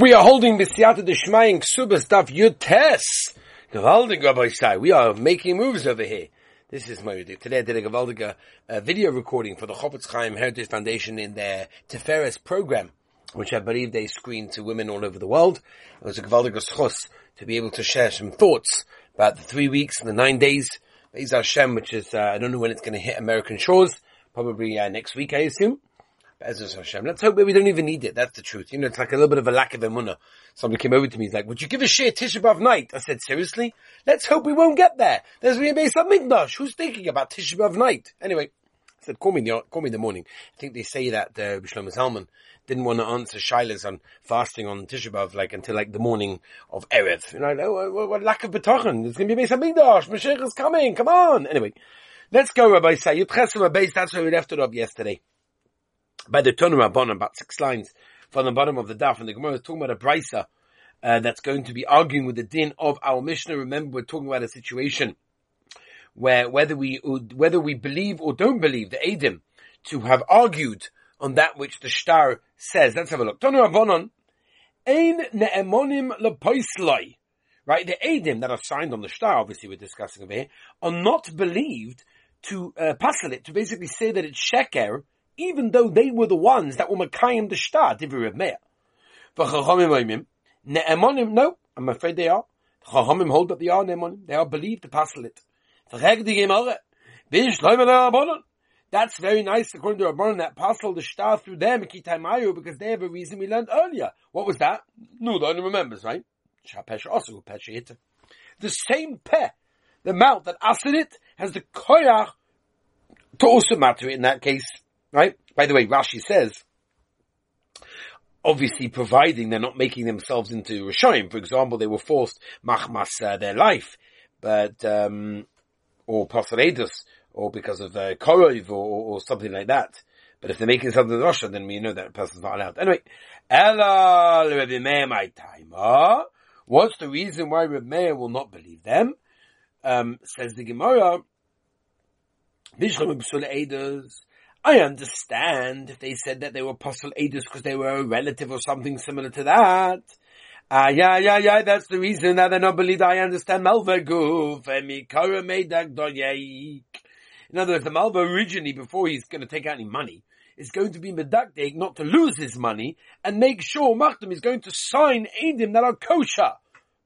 We are holding the Siyata Deshmayim Ksubas Daf Yutes. Gewaldig, Rabbi Sai. We are making moves over here. This is my. Today I did a Gewaldiga uh, video recording for the Chofetz Chaim Heritage Foundation in their Tiferes program, which I believe they screen to women all over the world. It was a Gewaldiga Schos to be able to share some thoughts about the three weeks and the nine days. Be'ez Hashem, which is, uh, I don't know when it's going to hit American shores. Probably uh, next week, I assume. Bezos Hashem. Let's hope we don't even need it. That's the truth. You know, it's like a little bit of a lack of emunah. Somebody came over to me, he's like, would you give a share Tisha B'Av night? I said, seriously? Let's hope we won't get there. There's going to be a Mikdash. Who's thinking about Tisha B'Av night? Anyway, I said, call me, the, call me in the morning. I think they say that, uh, Shlomo Zalman didn't want to answer Shilas on fasting on Tisha B'Av, like, until like the morning of Erev. You know, like, oh, what, what lack of bitachon. There's going to be a Mikdash. Mashiach is coming. Come on. Anyway, let's go, Rabbi Say. Yud Chesed That's where we left it off yesterday by the Tonu Rabban, about six lines from the bottom of the daf, and the Gemara is talking about a brisa uh, that's going to be arguing with the din of our Mishnah. Remember, we're talking about a situation where whether we whether we believe or don't believe the Adim to have argued on that which the Shtar says. Let's have a look. Tonu Rabbanon, ein ne'emonim lepoisloi. Right, the Adim that are signed on the Shtar, obviously we're discussing over here, are not believed to uh, it, to basically say that it's sheker, even though they were the ones that were Makayim the Shtar, Divri Reb Meir. V'chachamim Ne'emonim, no, I'm afraid they are. Chachamim hold that they are Ne'emonim. They are believed to pass it. That's very nice according to Rabbanon that passed the Shtar through them, Kitaimayu, because they have a reason we learned earlier. What was that? No, the only remembers, right? also The same peh, the mouth that asked it, has the koyach to also matter in that case. Right? By the way, Rashi says, obviously providing they're not making themselves into Rishayim. For example, they were forced machmas uh, their life, but, um, or pasaredus, or because of uh, korov, or, or, something like that. But if they're making something in rasha, then we know that person's not allowed. Anyway, Ella Rebbe Meir my timer. what's the reason why Reb Meir will not believe them? Um, says the Gemara, I understand if they said that they were apostle Adis because they were a relative or something similar to that. Ah, yeah, yeah, yeah, that's the reason that they're not believed. I understand Malva Guf, In other words, the Malva originally, before he's going to take out any money, is going to be medakdek not to lose his money and make sure Machdim is going to sign Adim that are kosher.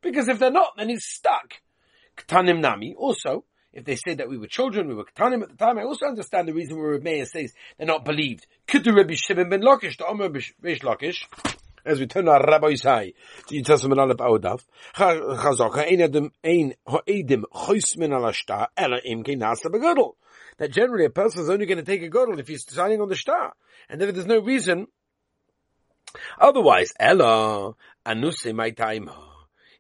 Because if they're not, then he's stuck. Ktanim Nami, also, if they say that we were children, we were katanim at the time, I also understand the reason where Meir says they're not believed. Could the Rabbi Shimon ben Lakish, the Omer Reish Lakish, as we turn our Rabbi's high, to Yitzasim and Aleph Aodav, Chazok, ha'ein adam, ein ha'edim choismin ala shtar, ela im nasa begodel. That generally a person is only going to take a godel if he's signing on the star. And then there's no reason, otherwise, ela, anuse my time,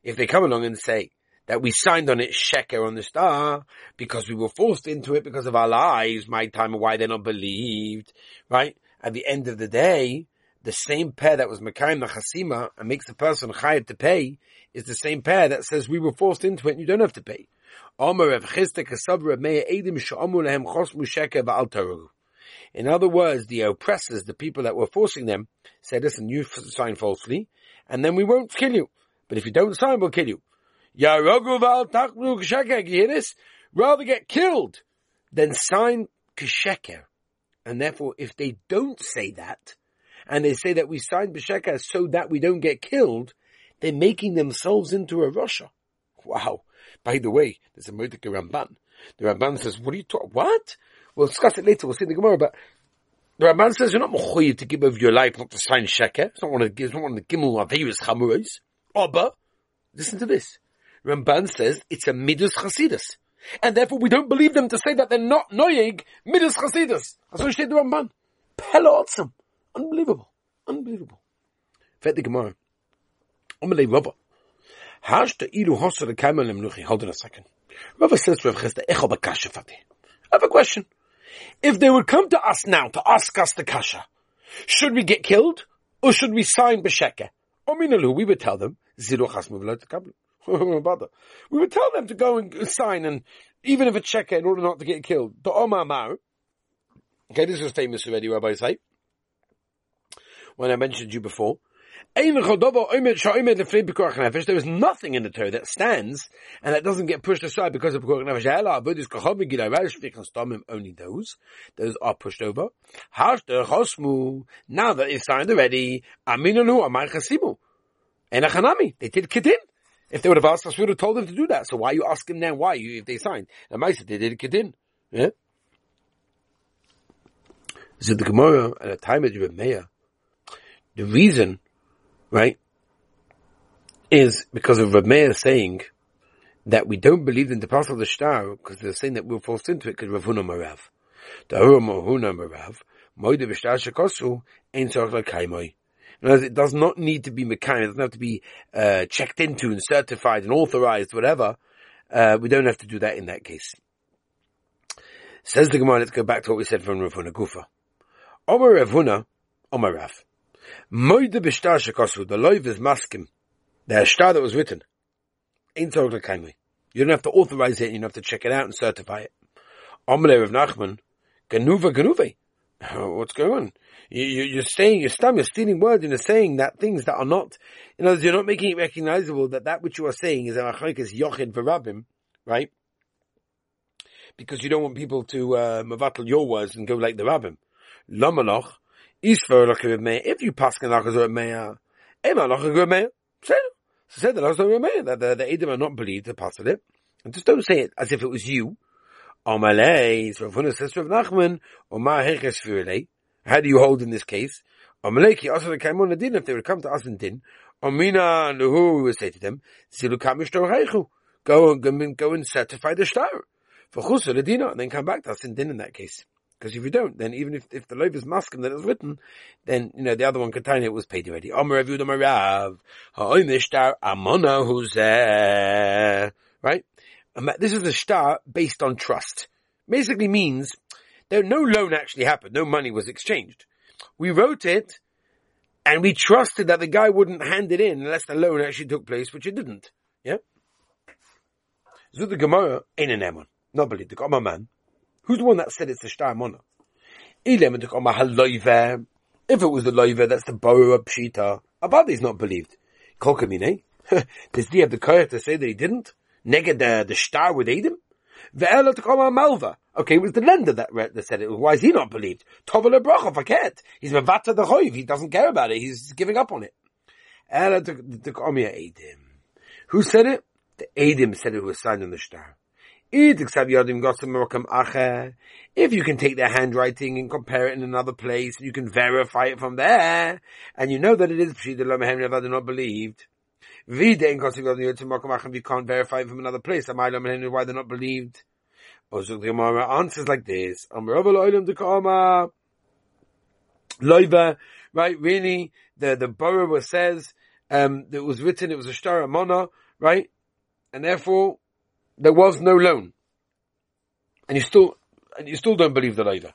if they come along and say, that we signed on it sheker on the star because we were forced into it because of our lives, my time, why they're not believed, right? At the end of the day, the same pair that was Mekayim Nachasima and makes the person chayav to pay is the same pair that says we were forced into it and you don't have to pay. In other words, the oppressors, the people that were forcing them, said, listen, you sign falsely, and then we won't kill you. But if you don't sign, we'll kill you. Rather get killed than sign Kesheker. And therefore, if they don't say that, and they say that we signed Besheker so that we don't get killed, they're making themselves into a rasha. Wow. By the way, there's a Mordecai Ramban. The Ramban says, what are you talking, what? We'll discuss it later, we'll see the Gemara, but the Ramban says you're not mechoyev to give over your life not to sign Sheker. It's not one of the, it's not one of the Gimel Averis Chamuros. But, listen to this. Ramban says it's a Midas Chasidus. And therefore we don't believe them to say that they're not Noyeg Midas Chasidus. That's what the Ramban. Pella Unbelievable. Unbelievable. Fet Gemara. Unbelievable. Hashta iru hosa the kaimel lemnuchi. Hold on a second. Rava says to Rav Chisda, echo bakasha fati. I have a question. If they would come to us now to ask us the kasha, should we get killed or should we sign b'sheke? Or minalu, we would tell them, ziru chas muvelot kablu. we would tell them to go and sign, and even if a checker in order not to get killed. The Omar Mar. Okay, this is famous already, Rabbi say. When I mentioned you before, There is nothing in the Torah that stands and that doesn't get pushed aside because of Nefesh. Only those. Those are pushed over. Now that they've signed already, Aminanu Amar Chasimu. And Achanami. They did Kedin. If they would have asked us, we would have told them to do that. So why are you asking them why if they signed? And said they did Kedin. Yeah? So the Gemara at a time of Meir, the reason right, is because of Rav Meir saying that we don't believe in the parcel of the star because they're saying that we're forced into it because Ravuna Marav. The Mahuna Marav, Moide Vishtar Shakosu, Ein Tzorch Lakaimoi. It does not need to be mechanic, it doesn't have to be uh, checked into and certified and authorized, whatever. Uh, we don't have to do that in that case. Says the Gemara, let's go back to what we said from Ravuna Gufa. Omer Ravuna, Omer Rav. Moide b'shtar shekosu, the loiv is maskim. The shtar that was written. Ain't You don't have to authorize it, you don't have to check it out and certify it. Omle of Nachman, ganuva ganuve. What's going on? You, are saying, you're stum, you're stealing words and you're saying that things that are not, in other words, you're not making it recognizable that that which you are saying is a machlekes yochid v'rabim, right? Because you don't want people to, uh, mavatal your words and go like the rabbim. Lomaloch, if you pass a meya, ema a meya. Say, say that also meya that the, the Edom are not believed to pass it, and just don't say it as if it was you. How do you hold in this case? If they would come to us in din. Amina Nuhu would say to them. Go and go and certify the star for Chusa Ladina, and then come back to us in din in that case. Because if you don't, then even if, if the loaf is maskim that is written, then, you know, the other one it was paid already. Right? This is a star based on trust. Basically means that no loan actually happened. No money was exchanged. We wrote it and we trusted that the guy wouldn't hand it in unless the loan actually took place, which it didn't. Yeah? Zud the Gemara ain't an Emon. Not believe the Gemara man. Who's the one that said it's a star mona? If it was the loiva, that's the of pshita. Abadi's not believed. Kolkamine. Does he have the courage to say that he didn't? Neged uh, the, the star with Adam? Ve'ela to malva. Okay, it was the lender that, that said it. Why is he not believed? Tovel faket. He's mavata the choiv. He doesn't care about it. He's giving up on it. Ela to Adam. Who said it? The Adam said it was signed on the star. If you can take their handwriting and compare it in another place, you can verify it from there, and you know that it is Lomehem not believed. You can't verify from another place, Am I why they're not believed? The Gemara answers like this. Right, really, the, the borrower says, um, it was written, it was a star mona, right? And therefore, there was no loan. And you still, and you still don't believe the later.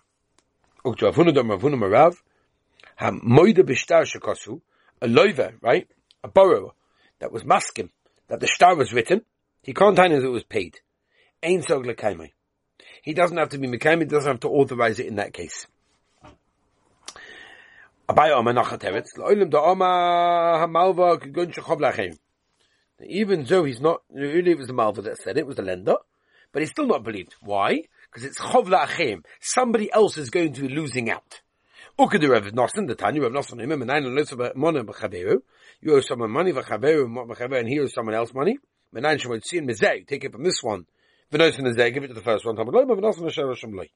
A loiver, right? A borrower that was maskim, that the star was written, he can't tell us it was paid. Ein sog He doesn't have to be mekaim, he doesn't have to authorize it in that case. Even though he's not, really it was the Malva that said it, it was the lender, but he's still not believed. Why? Because it's Achim. Somebody else is going to be losing out. Ukadu Rav Nosson, the Tanya Rav Nosson, him, and Menayin Elisabeth Mona B'chaveru. You owe someone money, B'chaveru, B'chaveru, and he owes someone else money. Menayin Shemot Tzin Mezeh, take it from this one. V'nosin Mezeh, give it to the first one. Tamad Loy, V'nosin Asher Hashem Loy.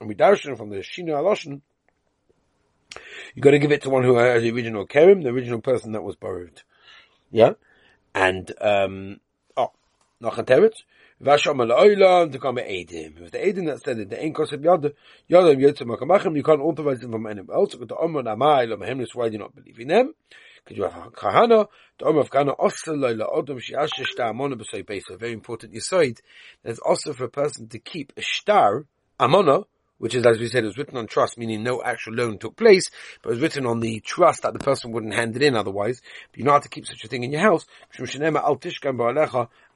And we darshan from the Shina Aloshin, you got to give it to one who has the original Kerim, the original person that was borrowed. Yeah? and um, oh, noch a teretz. Vasham al oilam to come edim. If the edim that said that the ein kosef yad yadam yotzim makamachem, you can't authorize them from anyone else. The omer namai lo mehem why do you not believe in them? Because you have kahana, the omer of kahana osel lo la odom shiash shtar amona b'soy beis. Very important yisoid. There's also for a person to keep a shtar amona which is, as we said, it was written on trust, meaning no actual loan took place, but it was written on the trust that the person wouldn't hand it in otherwise. But you know how to keep such a thing in your house.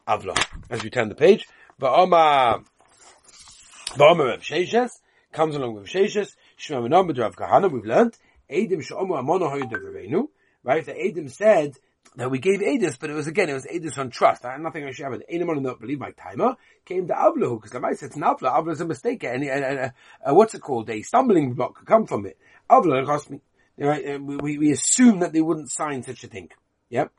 As we turn the page, Va'oma, Va'oma Rav Sheshes, comes along with Sheshes, Shema Menam Rav Kahana, we've learned, Eidim Sha'omu Amona Verenu, right? The Adam said that we gave Edis, but it was again, it was Edis on trust. I had nothing I should have. Anyone not believe my timer came to Avlahu, because the mice it's an Avla. Avla is a mistake, and, and, and uh, what's it called? A stumbling block could come from it. Avla cost me. Right? We, we assume that they wouldn't sign such a thing. Yep.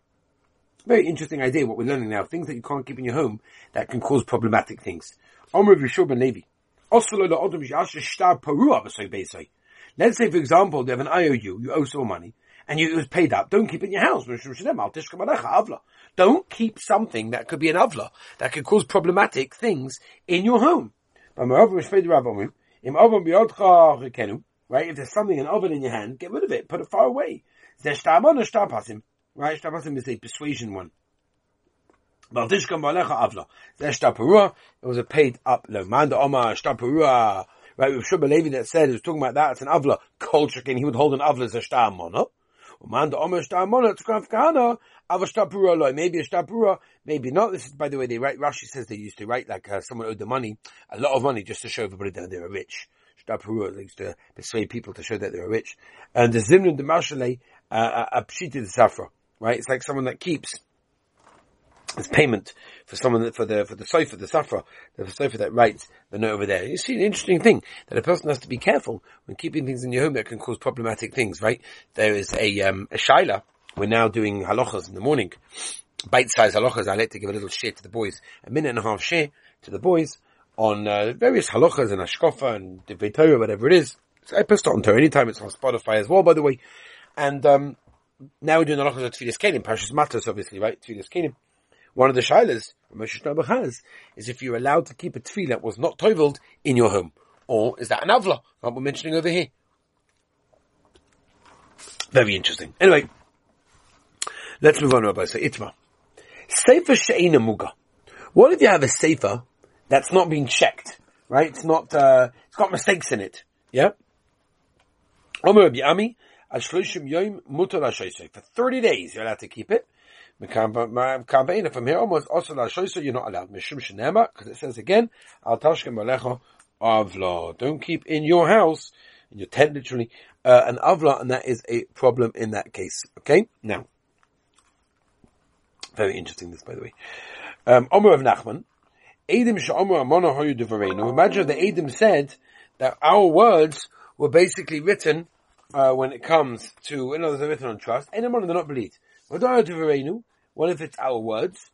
Very interesting idea what we're learning now. Things that you can't keep in your home that can cause problematic things. Let's say, for example, they have an IOU, you owe some money, and you, it was paid up. Don't keep it in your house. Don't keep something that could be an avla, that could cause problematic things in your home. Right? If there's something, an oven in your hand, get rid of it. Put it far away. Right? Shtapasim is a persuasion one. It was a paid up loan. Manda Omar Shtapurua. Right, with Shubba Levi that said, he was talking about that, it's an Avla culture, and he would hold an Avla as a Shtar Mona. Manda Omar Shtar Mona, it's Kraf Kahana, Ava Shtapurua loy. Maybe a Shtapurua, maybe not. This is, by the way, they write, Rashi says they used to write like uh, someone owed the money, a lot of money just to show everybody that they were rich. Shtapurua, they used to persuade people to show that they were rich. And the Zimrin de Marshale, uh, a Pshiti the Safra, right? It's like someone that keeps as payment for someone that, for the for the sofa, the safra, the sofa that writes the note over there. You see an interesting thing that a person has to be careful when keeping things in your home that can cause problematic things. Right? There is a um, a shaila. We're now doing halachas in the morning, bite-sized halachas. I like to give a little share to the boys, a minute and a half share to the boys on uh, various halachas and ashkofa and Torah, whatever it is. So I post it on TorahAnytime. It's on Spotify as well, by the way. And um, now we're doing halachas of Tfilis Kenim, Parshas Matos, obviously, right? Tfilis Kenim. One of the shilas Moshe Shlomo has is if you're allowed to keep a tefillah that was not toivled in your home, or is that an avla? Like we're mentioning over here. Very interesting. Anyway, let's move on, Rabbi. So Itma, sefer she'ena muga. What if you have a sefer that's not being checked? Right? It's not. Uh, it's got mistakes in it. Yeah. Omer Rabbi Ami, For 30 days, you're allowed to keep it. Kabeina from here almost also you're not allowed because it says again avla. Don't keep in your house in your tent literally uh, an avla, and that is a problem in that case. Okay, now very interesting this by the way. Um, Omer of Nachman. Edim devareinu. Imagine the Edim said that our words were basically written uh, when it comes to, in other words, written on trust. Anyone they're not believed. What if it's our words?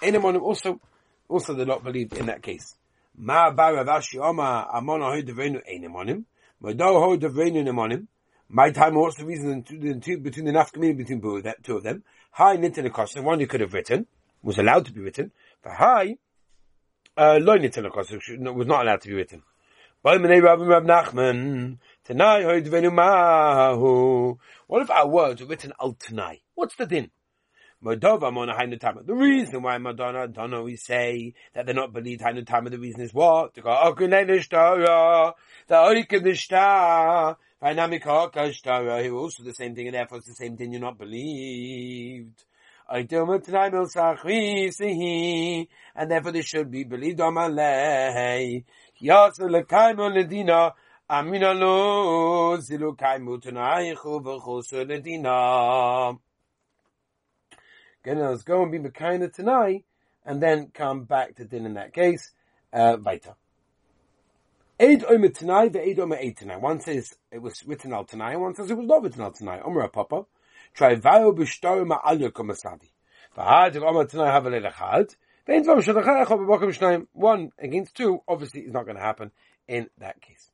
Anyone also, also they're not believed in that case. Ma baravashi oma amona ho devenu enemonim. Mado ho devenu nemonim. My time, what's the reason between the nafkamini between that two of them? Hi nitin akosim, one you could have written, was allowed to be written. For hi, uh, lo nitin akosim, was not allowed to be written. What if our words were written al tanai? What's the din? The reason why Madonna Donna we say that they're not believed Hainutama, the reason is what? To go the Oikedishta, Vainamika who also the same thing, and therefore it's the same thing you're not believed. And therefore they should be believed on Malay. Amina lo zilu kaimu tunaichu v'chusu ledina. Again, let's go and be Mekayna tonight, and then come back to din in that case, uh, weiter. Eid Omer tonight, the Eid Omer Eid tonight. One says it was written out tonight, and one says it was not written out tonight. Omer Papa. Try vayo b'shtar ma'al yokom asadi. V'had Omer tonight have a shnayim. One against two, obviously is not going to happen in that case.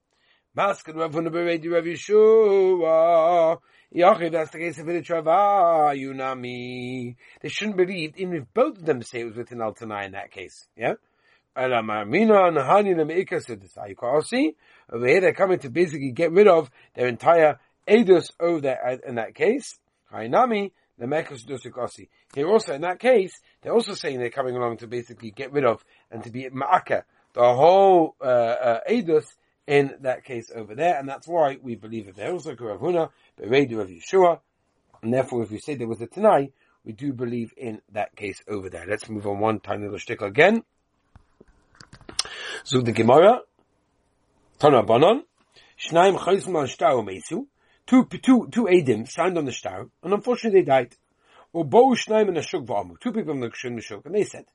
Maskan Rav Huna Beredi Rav Yeshua. Yachiv, that's the case of Viditrava, Yunami. They shouldn't believe, even if both of them say it was written Al Tanai in that case. Yeah? Over here they're coming to basically get rid of their entire Edus over there in that case. Hainami, the Mekas Dusikosi. Here also in that case, they're also saying they're coming along to basically get rid of and to be Ma'aka, the whole uh, uh, Edus in that case over there, and that's why we believe it. There also Karavuna, Beredu of Yeshua, and therefore if we say there was a Tanai, we do believe in that case over there. Let's move on one tiny little shtickle again. So the Gemara, Tana Banon, Shnaim Chayzman Shtau Mesu, two, two, two Adim signed on the star, and unfortunately they died. Or Bo Shnaim and Ashuk V'amu, two people in the Kshun Mishuk, and they said,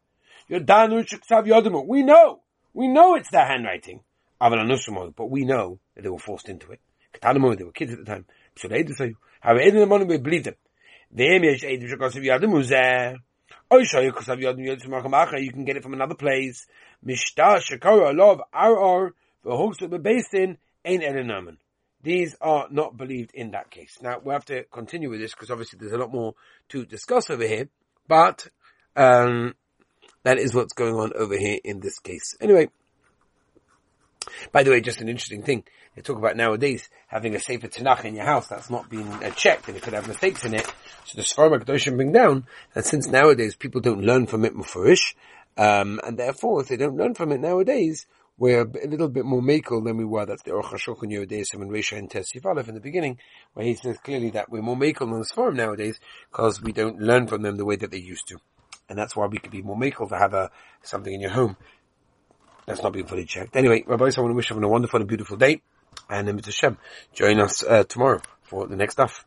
Yodanu Shuksav Yodamu, we know, we know it's their handwriting, but we know that they were forced into it. They were kids at the time. We believe them. You can get it from another place. These are not believed in that case. Now we have to continue with this because obviously there's a lot more to discuss over here, but um, that is what's going on over here in this case. Anyway, by the way, just an interesting thing. They talk about nowadays having a Sefer Tanakh in your house that's not been uh, checked and it could have mistakes in it. So the Sfarim HaKadoshim bring down that since nowadays people don't learn from it mufurish, um, and therefore if they don't learn from it nowadays, we're a little bit more makel than we were. That's the Aruch HaShulchan Yehudaism and Resha and Tesifalef in the beginning, where he says clearly that we're more makel than the Sfarim nowadays because we don't learn from them the way that they used to. And that's why we could be more makel to have a, something in your home that's not being fully checked. Anyway, Rabbi, I want to wish everyone a wonderful and beautiful day. And Mitzvah Hashem, join us uh, tomorrow for the next stuff.